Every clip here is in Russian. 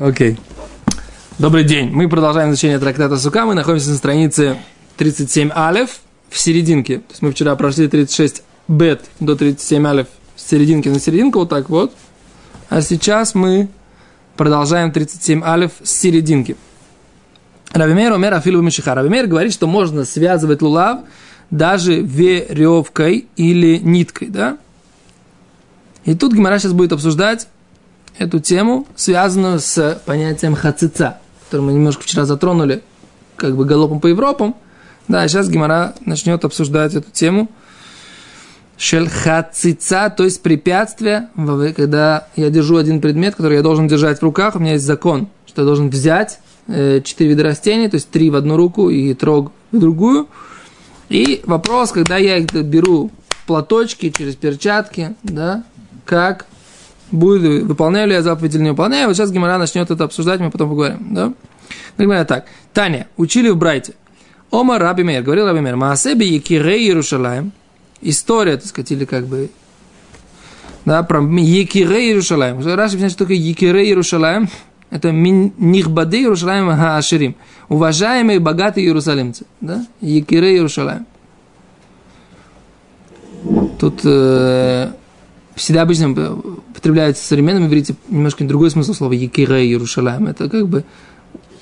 Окей. Добрый день. Мы продолжаем изучение трактата Сука. Мы находимся на странице 37 алев в серединке. То есть мы вчера прошли 36 бет до 37 алев с серединки на серединку, вот так вот. А сейчас мы продолжаем 37 алев с серединки. Равимер Омер Афилу Мишиха. Равимер говорит, что можно связывать лулав даже веревкой или ниткой, да? И тут Гимара сейчас будет обсуждать эту тему, связанную с понятием хацица, который мы немножко вчера затронули, как бы галопом по Европам. Да, сейчас Гимара начнет обсуждать эту тему. Шельхацица, то есть препятствие, когда я держу один предмет, который я должен держать в руках, у меня есть закон, что я должен взять э, четыре вида растений, то есть три в одну руку и трог в другую. И вопрос, когда я их беру платочки через перчатки, да, как будет, выполняю ли я заповедь или не выполняю. Вот сейчас Гимара начнет это обсуждать, мы потом поговорим. Да? Гимара так. Таня, учили в Брайте. Ома Раби Мейр, говорил Раби Мейр, Маасеби Якирей Иерушалаем. История, так сказать, или как бы да, про Якирей Иерушалаем. Раши объясняет, что такое Якирей Иерушалаем. Это Нихбады Иерушалаем Хааширим. Уважаемые богатые иерусалимцы. Да? Якирей Иерушалаем. Тут э, всегда обычно употребляется в современном иврите немножко другой смысл слова Якире Иерушалаем. Это как бы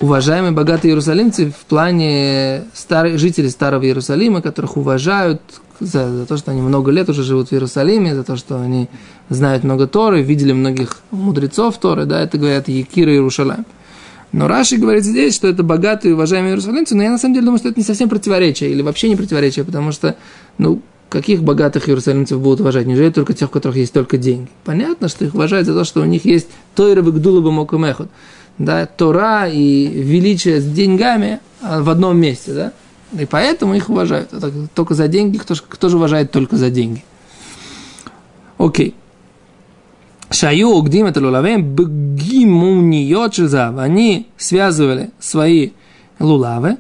уважаемые богатые иерусалимцы в плане старых, жителей старого Иерусалима, которых уважают за, за то, что они много лет уже живут в Иерусалиме, за то, что они знают много Торы, видели многих мудрецов Торы, да, это говорят Якира Иерушалаем. Но Раши говорит здесь, что это богатые, уважаемые иерусалимцы, но я на самом деле думаю, что это не совсем противоречие, или вообще не противоречие, потому что, ну, каких богатых иерусалимцев будут уважать? Неужели только тех, у которых есть только деньги? Понятно, что их уважают за то, что у них есть Тойра Вигдулаба Мокумехот. Да, Тора и величие с деньгами а, в одном месте, да? И поэтому их уважают. Только за деньги. Кто, кто же уважает только за деньги? Окей. Шаю угдим это лулавем бгимуниот шизав. Они связывали свои лулавы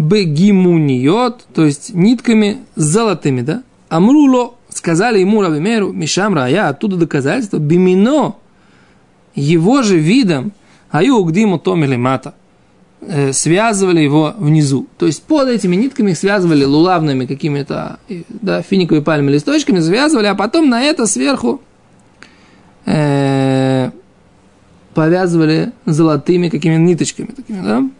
бегимуниот, то есть нитками золотыми, да? Амруло, сказали ему Рабимеру, Мишам Рая, оттуда доказательство, бимино, его же видом, аю угдиму том или мата, э, связывали его внизу. То есть под этими нитками связывали лулавными какими-то да, финиковыми пальмами листочками, связывали, а потом на это сверху э, повязывали золотыми какими-то ниточками. Такими, да?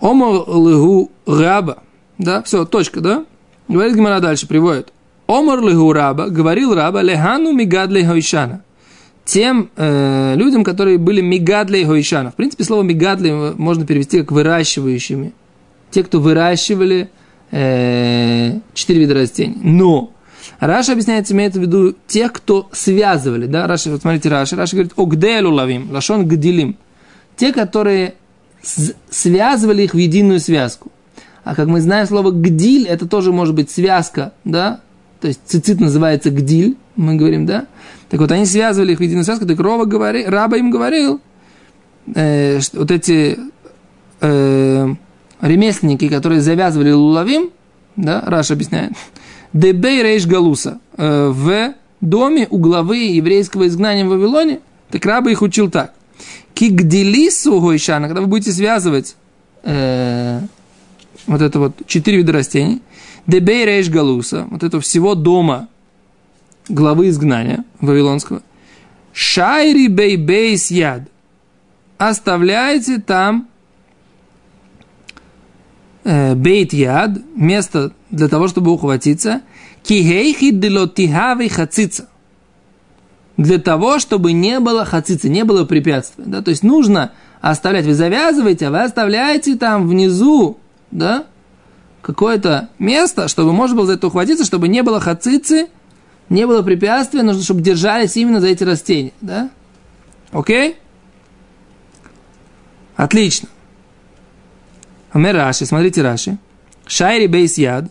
Омар лыгу раба. Да, все, точка, да? Говорит Гимара дальше, приводит. Омар лыгу раба, говорил раба, лехану мигадли хойшана. Тем э, людям, которые были мигадли хойшана. В принципе, слово мигадли можно перевести как выращивающими. Те, кто выращивали э, вида растений. Но Раши объясняет, имеется в виду тех, кто связывали. Да? Раши, вот смотрите, Раши. Раши говорит, אוגדי לולבים, לשון גדילים. Те, которые связывали их в единую связку. А как мы знаем, слово «גדיל» это тоже может быть связка, да? То есть цицит называется «גדיל», мы говорим, да? Так вот, они связывали их в единую связку, так Рова говори, Раба им говорил, э, что вот эти э, ремесленники, которые завязывали лулавим, да, Раша объясняет, Дебей Рейш Галуса, э, в доме у главы еврейского изгнания в Вавилоне, так Раба их учил так. Кигделису гойшана, когда вы будете связывать э, вот это вот четыре вида растений, дебей рейш галуса, вот это всего дома главы изгнания вавилонского, шайри бей бейс яд, оставляйте там э, бейт яд, место для того, чтобы ухватиться, кихейхи делотихави хацица, для того, чтобы не было хацицы, не было препятствия. Да? То есть нужно оставлять, вы завязываете, а вы оставляете там внизу, да, какое-то место, чтобы можно было за это ухватиться, чтобы не было хацицы, не было препятствия, нужно, чтобы держались именно за эти растения, да? Окей? Отлично. Амер Раши, смотрите Раши. Шайри бейс яд.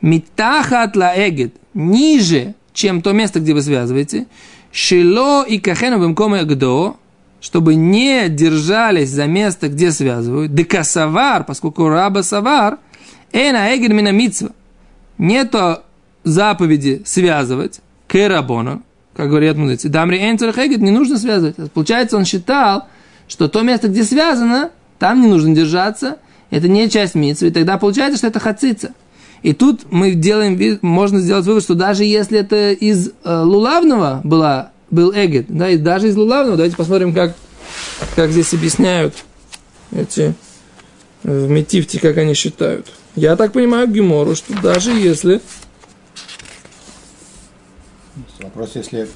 Митахат ла эгет. Ниже чем то место, где вы связываете, шило и кахену бемкома гдо, чтобы не держались за место, где связывают, декасавар, поскольку раба савар, эна эгер мина нету заповеди связывать, кэрабона, как говорят мудрецы. Дамри Энцер Хегет не нужно связывать. Получается, он считал, что то место, где связано, там не нужно держаться, это не часть митцвы, и тогда получается, что это хацица. И тут мы делаем можно сделать вывод, что даже если это из э, лулавного была, был эгет, да, и даже из лулавного, давайте посмотрим, как, как здесь объясняют эти в Метифте, как они считают. Я так понимаю Гемору, что даже если... Вопрос, если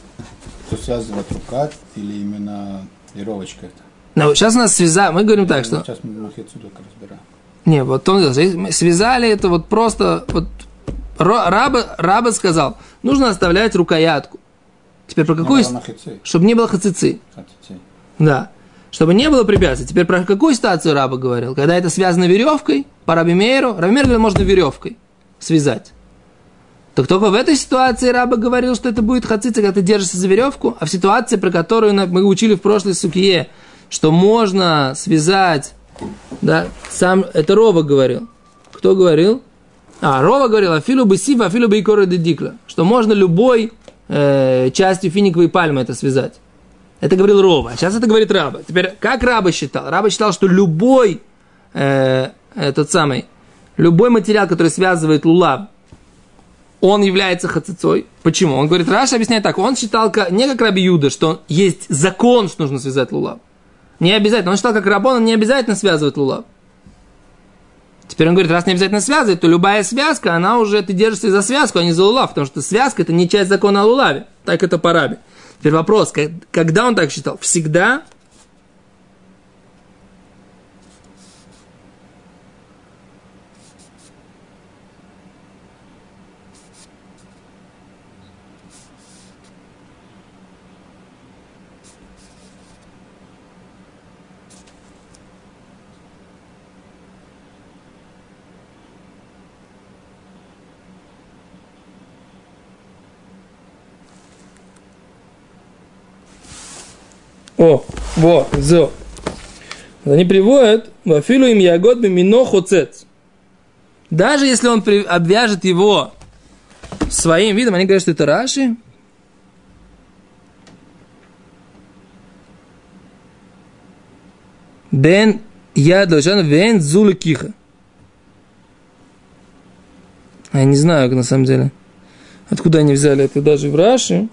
кто связывает рука или именно веровочка это. Ну, сейчас у нас связали, мы говорим так, что... Сейчас мы Лухицу только разбираем. Не, вот он связали это вот просто, вот раба, раба сказал, нужно оставлять рукоятку. Теперь про какую... Чтобы не было хацицы. Да. Чтобы не было препятствий. Теперь про какую ситуацию раба говорил? Когда это связано веревкой, по Раби Мейру, Раби Мейру говорит, можно веревкой связать. Так только в этой ситуации раба говорил, что это будет хацица, когда ты держишься за веревку, а в ситуации, про которую мы учили в прошлой сукье, что можно связать, да, сам, это Рова говорил. Кто говорил? А, Рова говорил, афилу бы сива, афилу бы икора дикла, что можно любой э, частью финиковой пальмы это связать. Это говорил Рова. Сейчас это говорит Раба. Теперь, как Раба считал? Раба считал, что любой э, этот самый, любой материал, который связывает лулав, он является хацицой. Почему? Он говорит, Раша объясняет так. Он считал, не как Раби Юда, что есть закон, что нужно связать лулав. Не обязательно. Он считал, как Рабон, он не обязательно связывает лулав. Теперь он говорит, раз не обязательно связывать, то любая связка, она уже, ты держишься за связку, а не за лулав, потому что связка это не часть закона о лулаве. Так это по рабе. Теперь вопрос, когда он так считал? Всегда О, во, зо. Они приводят, вафилу им ягод мино хоцец. Даже если он обвяжет его своим видом, они говорят, что это Раши. Бен я должен вен зулы киха. Я не знаю, на самом деле, откуда они взяли это даже в Раши.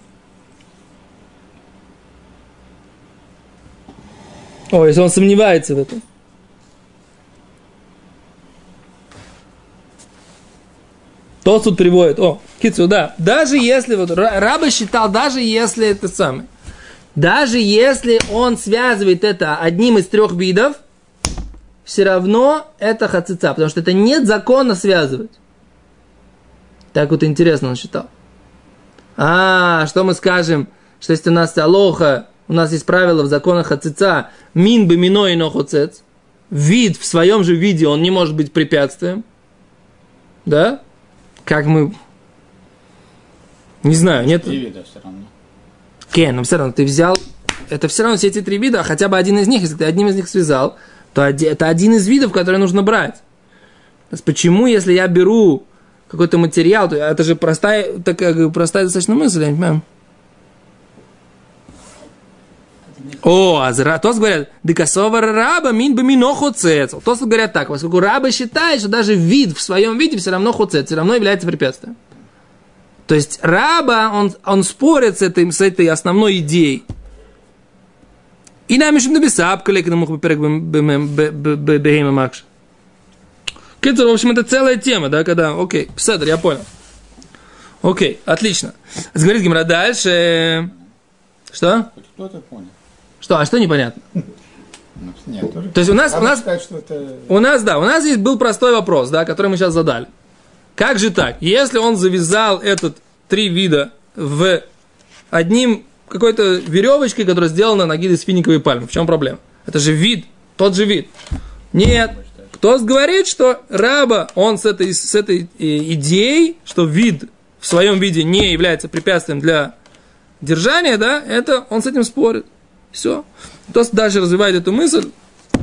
О, если он сомневается в этом. То тут приводит, о, кицу, да, даже если, вот, раба считал, даже если это самое, даже если он связывает это одним из трех видов, все равно это хацица, потому что это нет закона связывать. Так вот интересно он считал. А, что мы скажем, что если у нас алоха у нас есть правило в законах отца мин бы мино и нохоцец. Вид в своем же виде, он не может быть препятствием. Да? Как мы... Не знаю, нет... Три вида все равно. Кен, но все равно ты взял... Это все равно все эти три вида, а хотя бы один из них, если ты одним из них связал, то это один из видов, который нужно брать. То есть почему, если я беру какой-то материал, то это же простая, такая простая достаточно мысль, я не понимаю. О, а Тос говорят, декасова раба мин бы мино хоцецл. Тос говорят так, поскольку раба считает, что даже вид в своем виде все равно хоцец, все равно является препятствием. То есть раба, он, он спорит с этой, с этой основной идеей. И нам еще написал, коллеги, на муху бегема макш. Кицер, в общем, это целая тема, да, когда, окей, Пседр, я понял. Окей, отлично. Говорит Гимра дальше. Что? Кто-то понял. Что, а что непонятно? Нет, То есть у нас, у нас, это... у нас, да, у нас здесь был простой вопрос, да, который мы сейчас задали. Как же так? Если он завязал этот три вида в одним какой-то веревочкой, которая сделана на гиде из финиковой пальмы, в чем проблема? Это же вид, тот же вид. Нет, кто говорит, что раба, он с этой, с этой э, идеей, что вид в своем виде не является препятствием для держания, да, это он с этим спорит. Все. То дальше развивает эту мысль.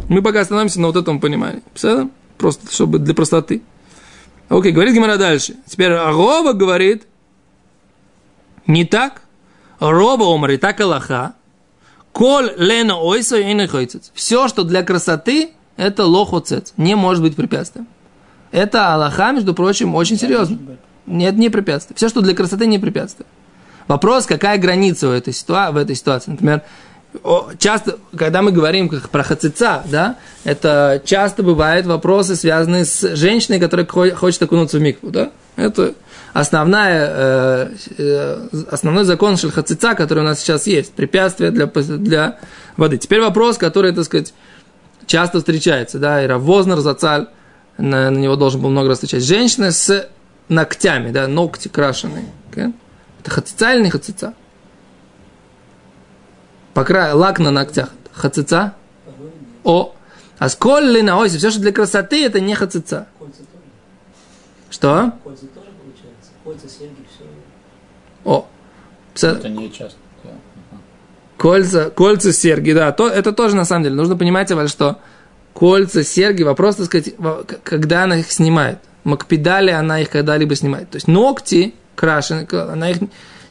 Мы пока остановимся на вот этом понимании. Все? Просто, чтобы для простоты. Окей, говорит Гимара дальше. Теперь Агова говорит, не так. Роба омар и так Аллаха. Коль лена ойсо и не Все, что для красоты, это лохоцец. Не может быть препятствием. Это Аллаха, между прочим, очень серьезно. Нет, не препятствие. Все, что для красоты, не препятствие. Вопрос, какая граница в этой, ситуа- в этой ситуации. Например, часто, когда мы говорим про хацица, да, это часто бывают вопросы, связанные с женщиной, которая хочет окунуться в микву, да. Это основная, э, э, основной закон шельхацица, который у нас сейчас есть, препятствие для, для воды. Теперь вопрос, который, так сказать, часто встречается, да, и Равознер, Зацаль, на, на него должен был много раз встречать. Женщина с ногтями, да, ногти крашеные. Okay? Это хацица или не хацица? Покра... Лак на ногтях. Хацица? О. А сколь на оси, все, что для красоты, это не хацица. Что? Кольца тоже получается. Кольца, серьги, все. О. Это не часто. Да. Кольца, кольца, серьги, да. То, это тоже на самом деле. Нужно понимать, что кольца, серьги, вопрос, так сказать, когда она их снимает. Макпедали она их когда-либо снимает. То есть ногти крашены, она их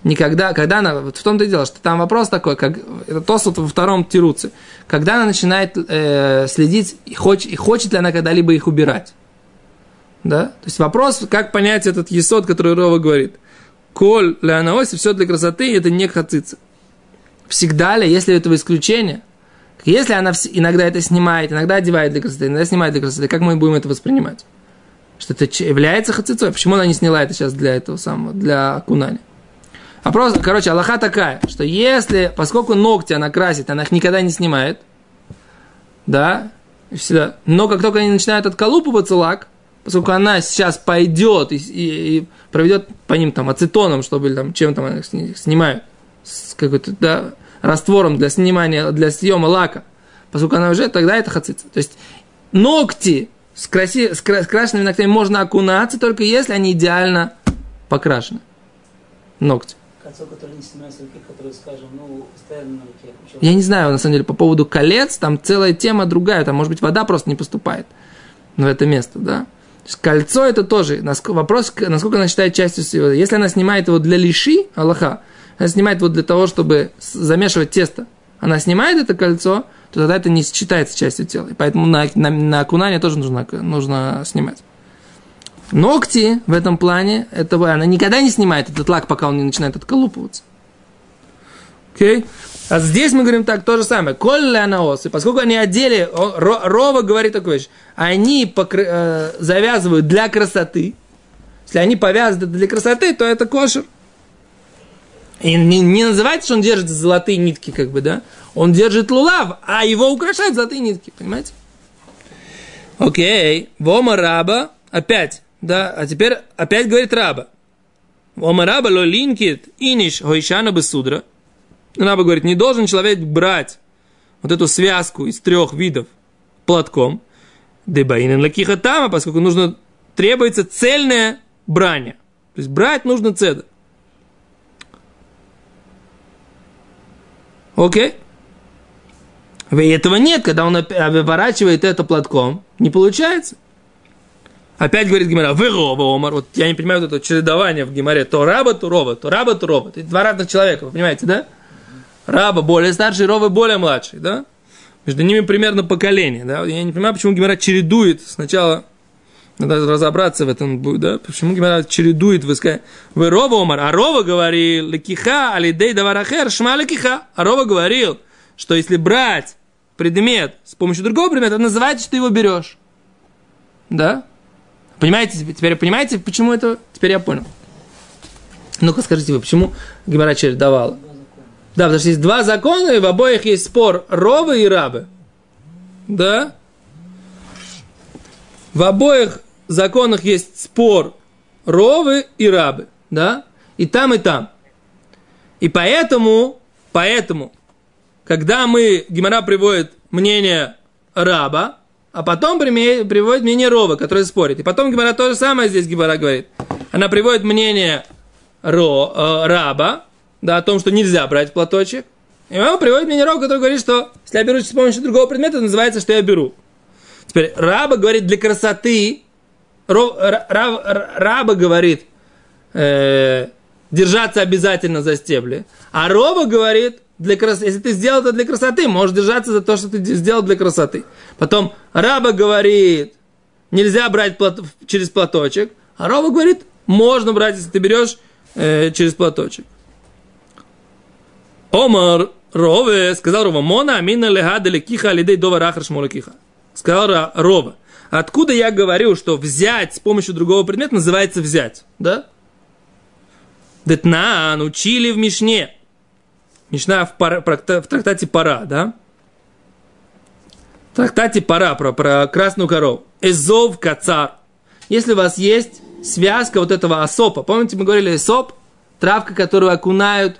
никогда, когда она, вот в том-то и дело, что там вопрос такой, как, это Тосут во втором Тируце, когда она начинает э, следить, и хочет, и хочет ли она когда-либо их убирать. Да? То есть вопрос, как понять этот есот, который Рова говорит. Коль леанаоси, все для красоты, это не хацица. Всегда ли, если этого исключение, если она иногда это снимает, иногда одевает для красоты, иногда снимает для красоты, как мы будем это воспринимать? Что это является хацицой? Почему она не сняла это сейчас для этого самого, для окунания? Вопрос, короче, Аллаха такая, что если, поскольку ногти она красит, она их никогда не снимает, да, всегда, но как только они начинают отколупываться лак, поскольку она сейчас пойдет и, и, и проведет по ним там ацетоном, чтобы там чем там их снимают, с какой-то, да, раствором для снимания, для съема лака, поскольку она уже, тогда это хацица. То есть ногти с, краси, с, кра, с крашенными ногтями можно окунаться, только если они идеально покрашены. Ногти кольцо, которое не снимается руки, которое, скажем, ну, постоянно на руке. Причем... Я не знаю, на самом деле, по поводу колец, там целая тема другая, там, может быть, вода просто не поступает в это место, да. Кольцо это тоже вопрос, насколько она считает частью всего. Если она снимает его для лиши, Аллаха, она снимает его для того, чтобы замешивать тесто, она снимает это кольцо, то тогда это не считается частью тела. И поэтому на, на, на окунание тоже нужно, нужно снимать. Ногти в этом плане, это она никогда не снимает этот лак, пока он не начинает отколупываться. Окей? Okay? А здесь мы говорим так, то же самое. Коль и поскольку они одели, Рова говорит такую вещь, они покры, э, завязывают для красоты. Если они повязаны для красоты, то это кошер. И не, не называется, что он держит золотые нитки, как бы, да? Он держит лулав, а его украшают золотые нитки, понимаете? Окей, вома раба, опять, да, а теперь опять говорит раба. Ома раба ло линкит иниш хойшана бесудра. Раба говорит, не должен человек брать вот эту связку из трех видов платком. Дебаинен лакиха тама, поскольку нужно, требуется цельное брание. То есть брать нужно цедр. Окей? И этого нет, когда он выворачивает это платком, не получается. Опять говорит Гимара, вы роба, Омар. Вот я не понимаю вот это чередование в Гимаре. То раба, то роба, то раба, то роба. Это два разных человека, вы понимаете, да? Раба более старший, роба более младший, да? Между ними примерно поколение, да? Я не понимаю, почему Гимара чередует сначала надо разобраться в этом да? Почему Гимара чередует, вы вы Рова Омар, а Рова говорил, лекиха, алидей даварахер, шма лекиха. А Рова говорил, что если брать предмет с помощью другого предмета, это называется, что ты его берешь. Да? Понимаете, теперь понимаете, почему это? Теперь я понял. Ну-ка скажите вы, почему Гимара чередовала? Да, потому что есть два закона, и в обоих есть спор ровы и рабы. Да? В обоих законах есть спор ровы и рабы. Да? И там, и там. И поэтому, поэтому, когда мы, Гимара приводит мнение раба, а потом приводит мнение Рова, который спорит. И потом Гимара то же самое здесь Гимара говорит. Она приводит мнение Ро, э, раба, да, о том, что нельзя брать платочек. И он приводит мнение Рова, который говорит, что если я беру с помощью другого предмета, это называется, что я беру. Теперь раба говорит для красоты, Ро, ра, раба говорит, э, держаться обязательно за стебли. А Рова говорит, для крас... если ты сделал это для красоты, можешь держаться за то, что ты сделал для красоты. Потом Раба говорит, нельзя брать плат... через платочек. А Рова говорит, можно брать, если ты берешь э, через платочек. Омар Рове, сказал Рова, Мона амина лега далекиха алидей дова рахар шмолакиха. Сказал Рова, откуда я говорю, что взять с помощью другого предмета называется взять, да? Детнан учили в Мишне. Мишна в, пара, в трактате Пара, да? В трактате Пара про, про красную корову. Эзов кацар. Если у вас есть связка вот этого осопа, помните, мы говорили эсоп, травка, которую окунают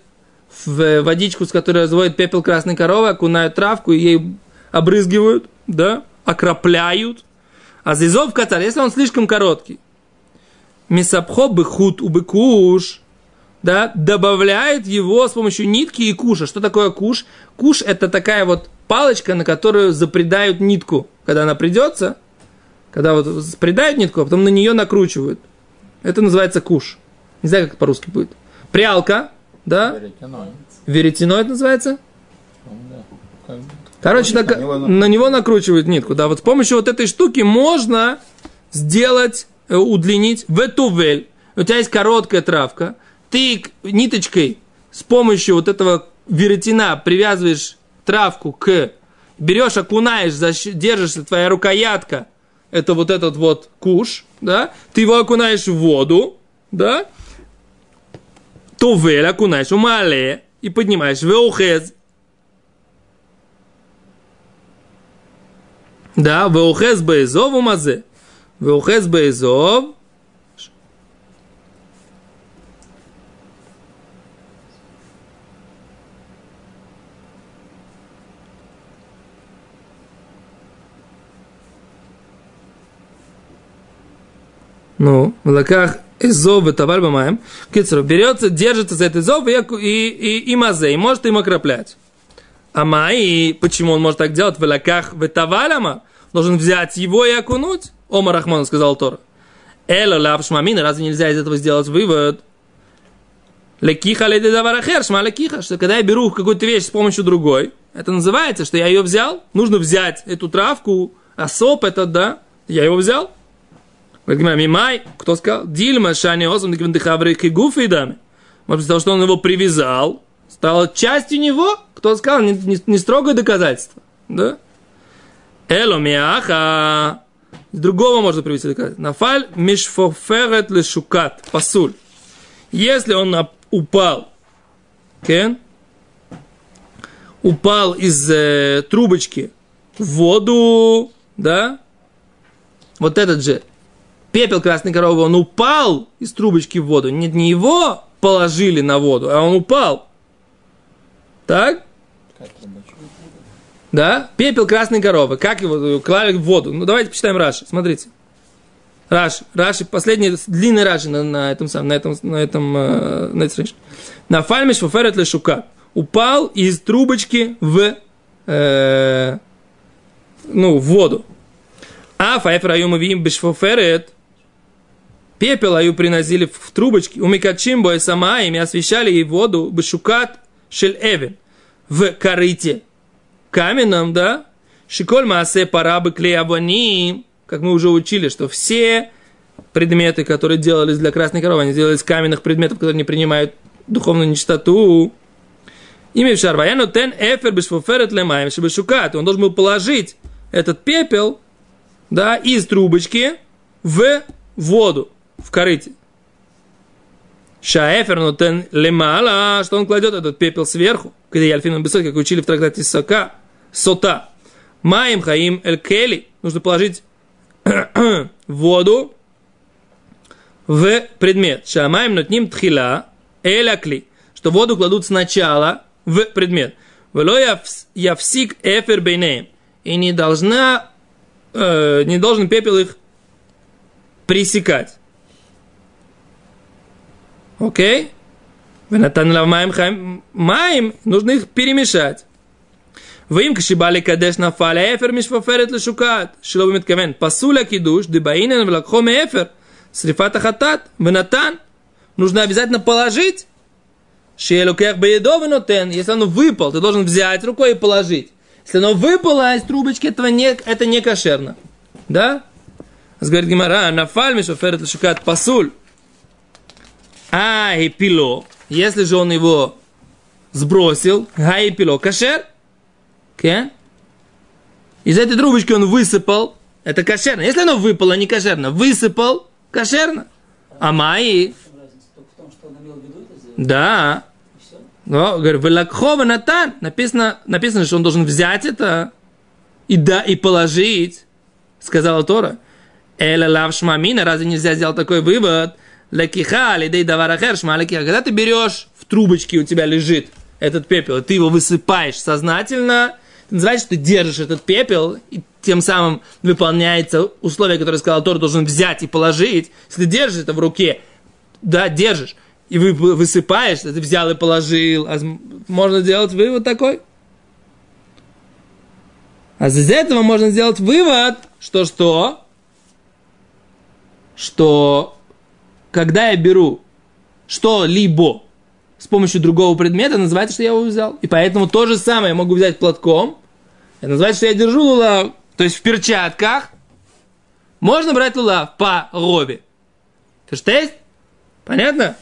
в водичку, с которой разводят пепел красной коровы, окунают травку и ей обрызгивают, да, окропляют. А зизов кацар, если он слишком короткий, мисапхо быхут убыкуш, да, добавляет его с помощью нитки и куша. Что такое куш? Куш это такая вот палочка, на которую запредают нитку, когда она придется, когда вот придают нитку, а потом на нее накручивают. Это называется куш. Не знаю, как это по-русски будет. Прялка, да? Веретено. Веретено это называется? Ну, да. Короче, на так- него на- на него накручивают нитку. Да, вот с помощью вот этой штуки можно сделать, э, удлинить ветувель. У тебя есть короткая травка, ты ниточкой с помощью вот этого веретена привязываешь травку к, берешь, окунаешь, держишься, твоя рукоятка, это вот этот вот куш, да, ты его окунаешь в воду, да, То товель окунаешь, умале, и поднимаешь, веухез, да, веухез бейзов умазе, веухез бейзов, Ну, в лаках изов и таваль бамаем. Кицеру, берется, держится за этот изов и, и, и, и мазе, и может им окроплять. А Май, почему он может так делать? В лаках в таваляма. Должен взять его и окунуть. Ома Рахман сказал Тор. Эла лав шмамина, разве нельзя из этого сделать вывод? Лекиха леди даварахер, шма лекиха, что когда я беру какую-то вещь с помощью другой, это называется, что я ее взял, нужно взять эту травку, а соп этот, да, я его взял. Мимай, кто сказал? Дильма шани осам дихавры кигуфы и даме. Может быть, потому что он его привязал, стало частью него, кто сказал, не, не, не строгое доказательство. Да? Эло миаха. С другого можно привести доказательство. Нафаль мишфоферет лешукат. Пасуль. Если он упал, кен, упал из э, трубочки в воду, да, вот этот же пепел красной коровы, он упал из трубочки в воду. Нет, не его положили на воду, а он упал. Так? Да? Пепел красной коровы. Как его клали в воду? Ну, давайте почитаем Раши. Смотрите. Раши. Раши. Последний длинный Раши на, на этом самом, на этом, на этом, э, на странице. На фальме шфоферет лешука. Упал из трубочки в, э, ну, в воду. А файфер аю мавиим бешфоферет. Пепел аю приносили в, трубочки. У Микачимбо и Самаем и освещали ей воду бешукат шель эвен. В корыте каменном, да, шиколь маасе парабы клеявани, как мы уже учили, что все предметы, которые делались для красной коровы, они делались каменных предметов, которые не принимают духовную нечистоту. Имя шарваяну тен эфер бешфоферет лемаем шибешукат. Он должен был положить этот пепел, да, из трубочки в воду, в корыте. Шаэфер, но тен лемала, что он кладет этот пепел сверху, когда Ялфин Бесот, как учили в трактате Сока, Сота. Маем хаим эль кели, нужно положить воду в предмет. Шамаем нотним тхила эль акли, что воду кладут сначала в предмет. Вело явсик эфер бейнеем. И не должна, э, не должен пепел их пресекать. Окей. Венатанлавмаем маем, нужно их перемешать. Вим кшибали кадеш на фале эфер мишфаферет лешукат. Шилобу митковен. Пасуля кидуш, дебаинен влакхом э, эфер. Срифата хатат, венатан. Нужно обязательно положить. Шелукех беедовенотен. Если оно выпал, ты должен взять рукой и положить. Если оно выпало из трубочки, этого не, это не кошерно. Да? Говорит Гимара, на фальмиш оферет лешукат пасуль. А, и пило. Если же он его сбросил, га и пило, кошер. Okay? Из этой трубочки он высыпал, это кошерно. Если оно выпало, не кошерно, высыпал, кошерно. А мои... Да. Но, говорю, Велакхова Натан. Написано, написано, что он должен взять это и, да, и положить, сказала Тора. Эля лав шмамина, разве нельзя сделать такой вывод? Лекиха, лидей даварахер шмаликиха. Когда ты берешь в трубочке, у тебя лежит этот пепел, и ты его высыпаешь сознательно, это что ты держишь этот пепел, и тем самым выполняется условие, которое сказал Тор, должен взять и положить. Если ты держишь это в руке, да, держишь, и вы, высыпаешь, ты взял и положил, а можно сделать вывод такой. А из этого можно сделать вывод, что что? Что когда я беру что-либо с помощью другого предмета, называется, что я его взял. И поэтому то же самое я могу взять платком. Это называется, что я держу лулав. То есть в перчатках можно брать лулав по робе. То что есть? Понятно?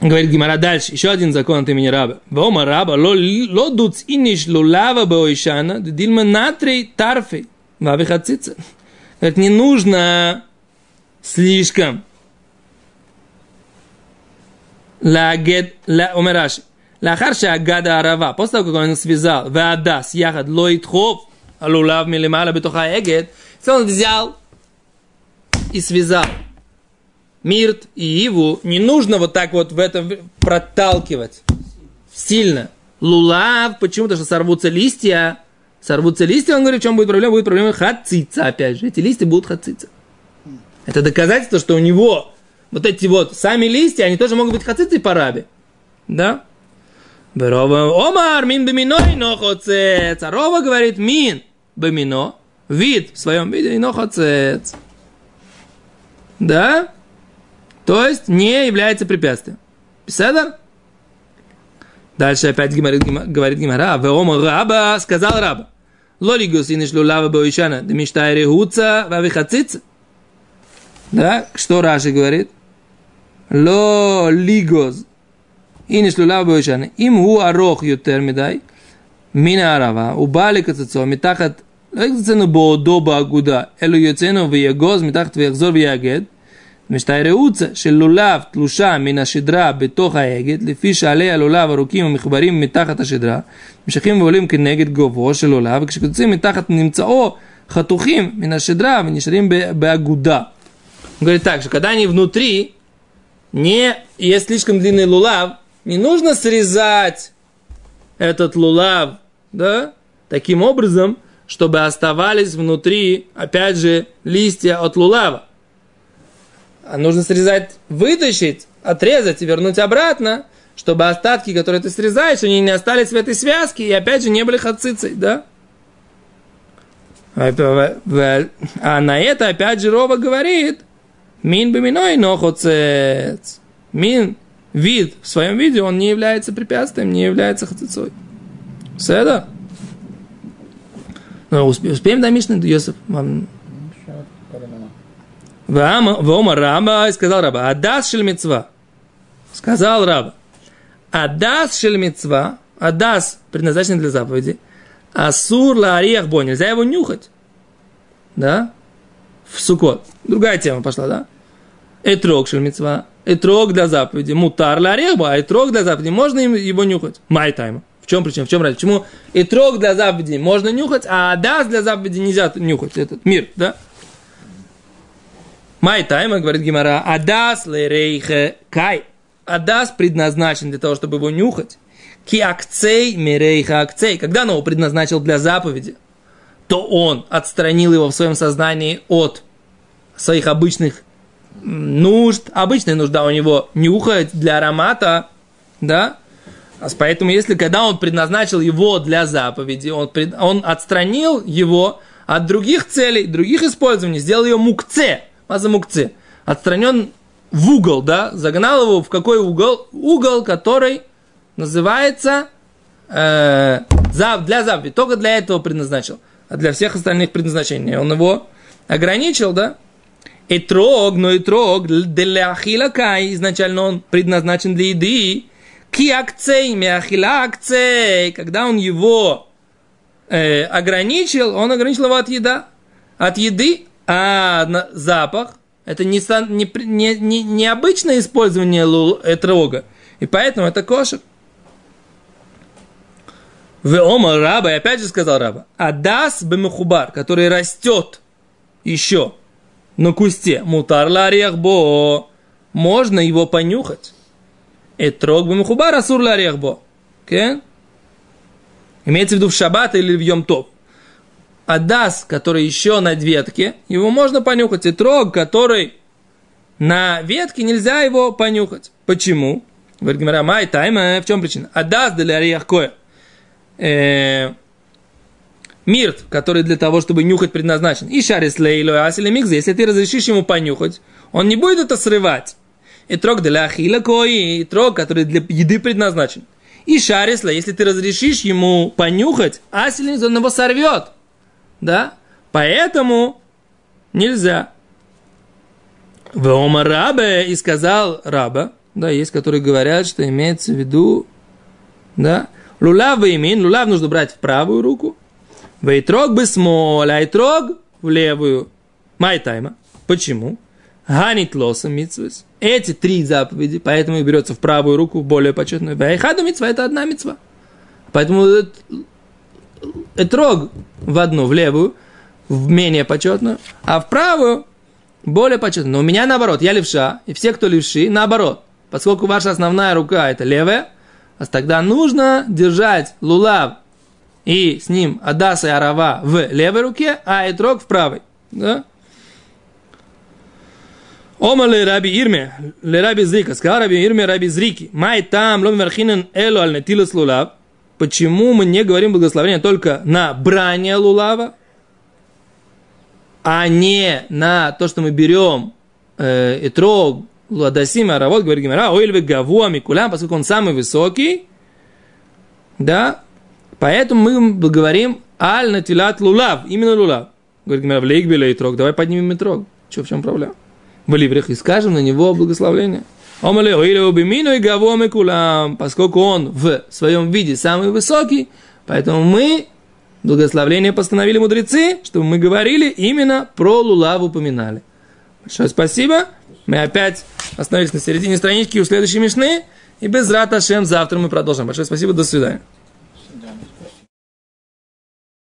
Говорит Гимара дальше, еще один закон от имени раба. Вома раба, ло дуц иниш лулава баойшана, дилма натрей тарфей, вавихацица. Это не нужно слишком. Лагед, ла, умераши. Лахарша агада арава. После того, как он связал, веадас, яхад, лоитхов, алулав милимала бетуха эгед, он взял и связал. Мирт и Иву не нужно вот так вот в этом проталкивать. Сильно. Лулав, почему-то, что сорвутся листья, Сорвутся листья, он говорит, в чем будет проблема? Будет проблема хацица, опять же. Эти листья будут хацица. Это доказательство, что у него вот эти вот сами листья, они тоже могут быть хацицей по рабе. Да? Омар мин бемино и нохоцец. А Рова говорит мин бемино. Вид в своем виде и нохоцец. Да? То есть не является препятствием. Писадар? Дальше опять говорит, говорит Гимара. Веома раба, сказал раба. Лолигус и нешлю лава боишана, да мечтай регуца, вавихацица. Да, что Раши говорит? Ло лигоз הנה שלולה בו ישן, אם הוא ארוך יותר מדי, מן הערבה, הוא בא לקצצו מתחת, לא יקצצנו בעודו באגודה, אלא יוצאנו ויגוז מתחת ויחזור ויאגד, משתי רעוצה של לולב תלושה מן השדרה בתוך האגד, לפי שעלי הלולב ארוכים ומחוברים מתחת השדרה, משכים ועולים כנגד גובהו של לולב, וכשקוצצים מתחת נמצאו חתוכים מן השדרה ונשארים באגודה. Он говорит так, что когда они внутри, не есть слишком длинный лулав, не нужно срезать этот лулав, да, таким образом, чтобы оставались внутри, опять же, листья от лулава. А нужно срезать, вытащить, отрезать и вернуть обратно, чтобы остатки, которые ты срезаешь, они не остались в этой связке и опять же не были хацицей, да? А на это опять же Рова говорит, мин биминой нохоцец. Мин вид в своем виде, он не является препятствием, не является хацицой. Седа? Ну, успеем до Мишны, Йосиф? Вам... Вома раба, сказал раба, адас шельмецва. Сказал раба. Адас шельмецва, адас предназначен для заповеди, асур ла ариях бо, нельзя его нюхать. Да? В сукот. Другая тема пошла, да? Этрог шельмецва, этрог для заповеди. Мутар ля рехба, а этрог для заповеди. Можно его нюхать. Май тайма. В чем причина? В чем разница? Почему этрог для заповеди можно нюхать, а адас для заповеди нельзя нюхать? Этот мир, да? Май тайма, говорит Гимара, адас лерейхе кай. Адас предназначен для того, чтобы его нюхать. Ки акцей мерейха акцей. Когда он его предназначил для заповеди, то он отстранил его в своем сознании от своих обычных нужд, обычная нужда у него нюхать для аромата, да, а поэтому если когда он предназначил его для заповеди, он, пред, он отстранил его от других целей, других использований, сделал ее мукце, мазамукце. Отстранен в угол, да, загнал его в какой угол? Угол, который называется э, зав, для заповеди. Только для этого предназначил. А для всех остальных предназначений он его ограничил, да? И трог, но и трог для ахилакай, изначально он предназначен для еды. Ки акцей, мяхила акцей, когда он его э, ограничил, он ограничил его от еда, от еды, а на, запах это не, не, не, не, необычное использование трога, и поэтому это кошер. В ома раба, и опять же сказал раба, адас бемехубар, который растет еще на кусте, мутар бо, можно его понюхать. Этрог бемехубар асур ларехбо. Okay? Имеется в виду в шаббат или в йом-топ. Адас, который еще на ветке, его можно понюхать. И трог, который на ветке, нельзя его понюхать. Почему? Говорит Гимара, май тайма, в чем причина? Адас для ариях э, Мирт, который для того, чтобы нюхать предназначен. И шарис лейло асили микзе. Если ты разрешишь ему понюхать, он не будет это срывать. И трог для ахила кои, и трог, который для еды предназначен. И шарисла, если ты разрешишь ему понюхать, асилин, он его сорвет. Да? Поэтому нельзя. Веома рабе, и сказал раба, да, есть, которые говорят, что имеется в виду, да, лулав имин, лулав нужно брать в правую руку, вейтрог бы смол, а трог в левую. Майтайма. Почему? Ганит лоса митсвес. Эти три заповеди, поэтому и берется в правую руку, более почетную. Вайхада митцва – это одна митцва. Поэтому этрог в одну, в левую, в менее почетную, а в правую более почетную. Но у меня наоборот, я левша, и все, кто левши, наоборот. Поскольку ваша основная рука – это левая, а тогда нужно держать лулав и с ним Адаса и Арава в левой руке, а этрог в правой. Да? Ома ле раби Ирме, ле раби Зрика, сказал раби Ирме раби Зрики, май там лом верхинен эло аль нетилус лулав, почему мы не говорим благословение только на брание лулава, а не на то, что мы берем э, этрог, ладасим, аравод, говорит Гимара, ойлве гавуа микулям, поскольку он самый высокий, да, поэтому мы говорим аль натилат лулав, именно лулав. Говорит Гимара, в лейкбеле и давай поднимем этрог. Что, в чем проблема? в ливрях и скажем на него благословление. Омале, или убимину и гавом кулам, поскольку он в своем виде самый высокий, поэтому мы благословление постановили мудрецы, чтобы мы говорили именно про лулав упоминали. Большое спасибо. Мы опять остановились на середине странички у следующей мишны. И без рата завтра мы продолжим. Большое спасибо, до свидания.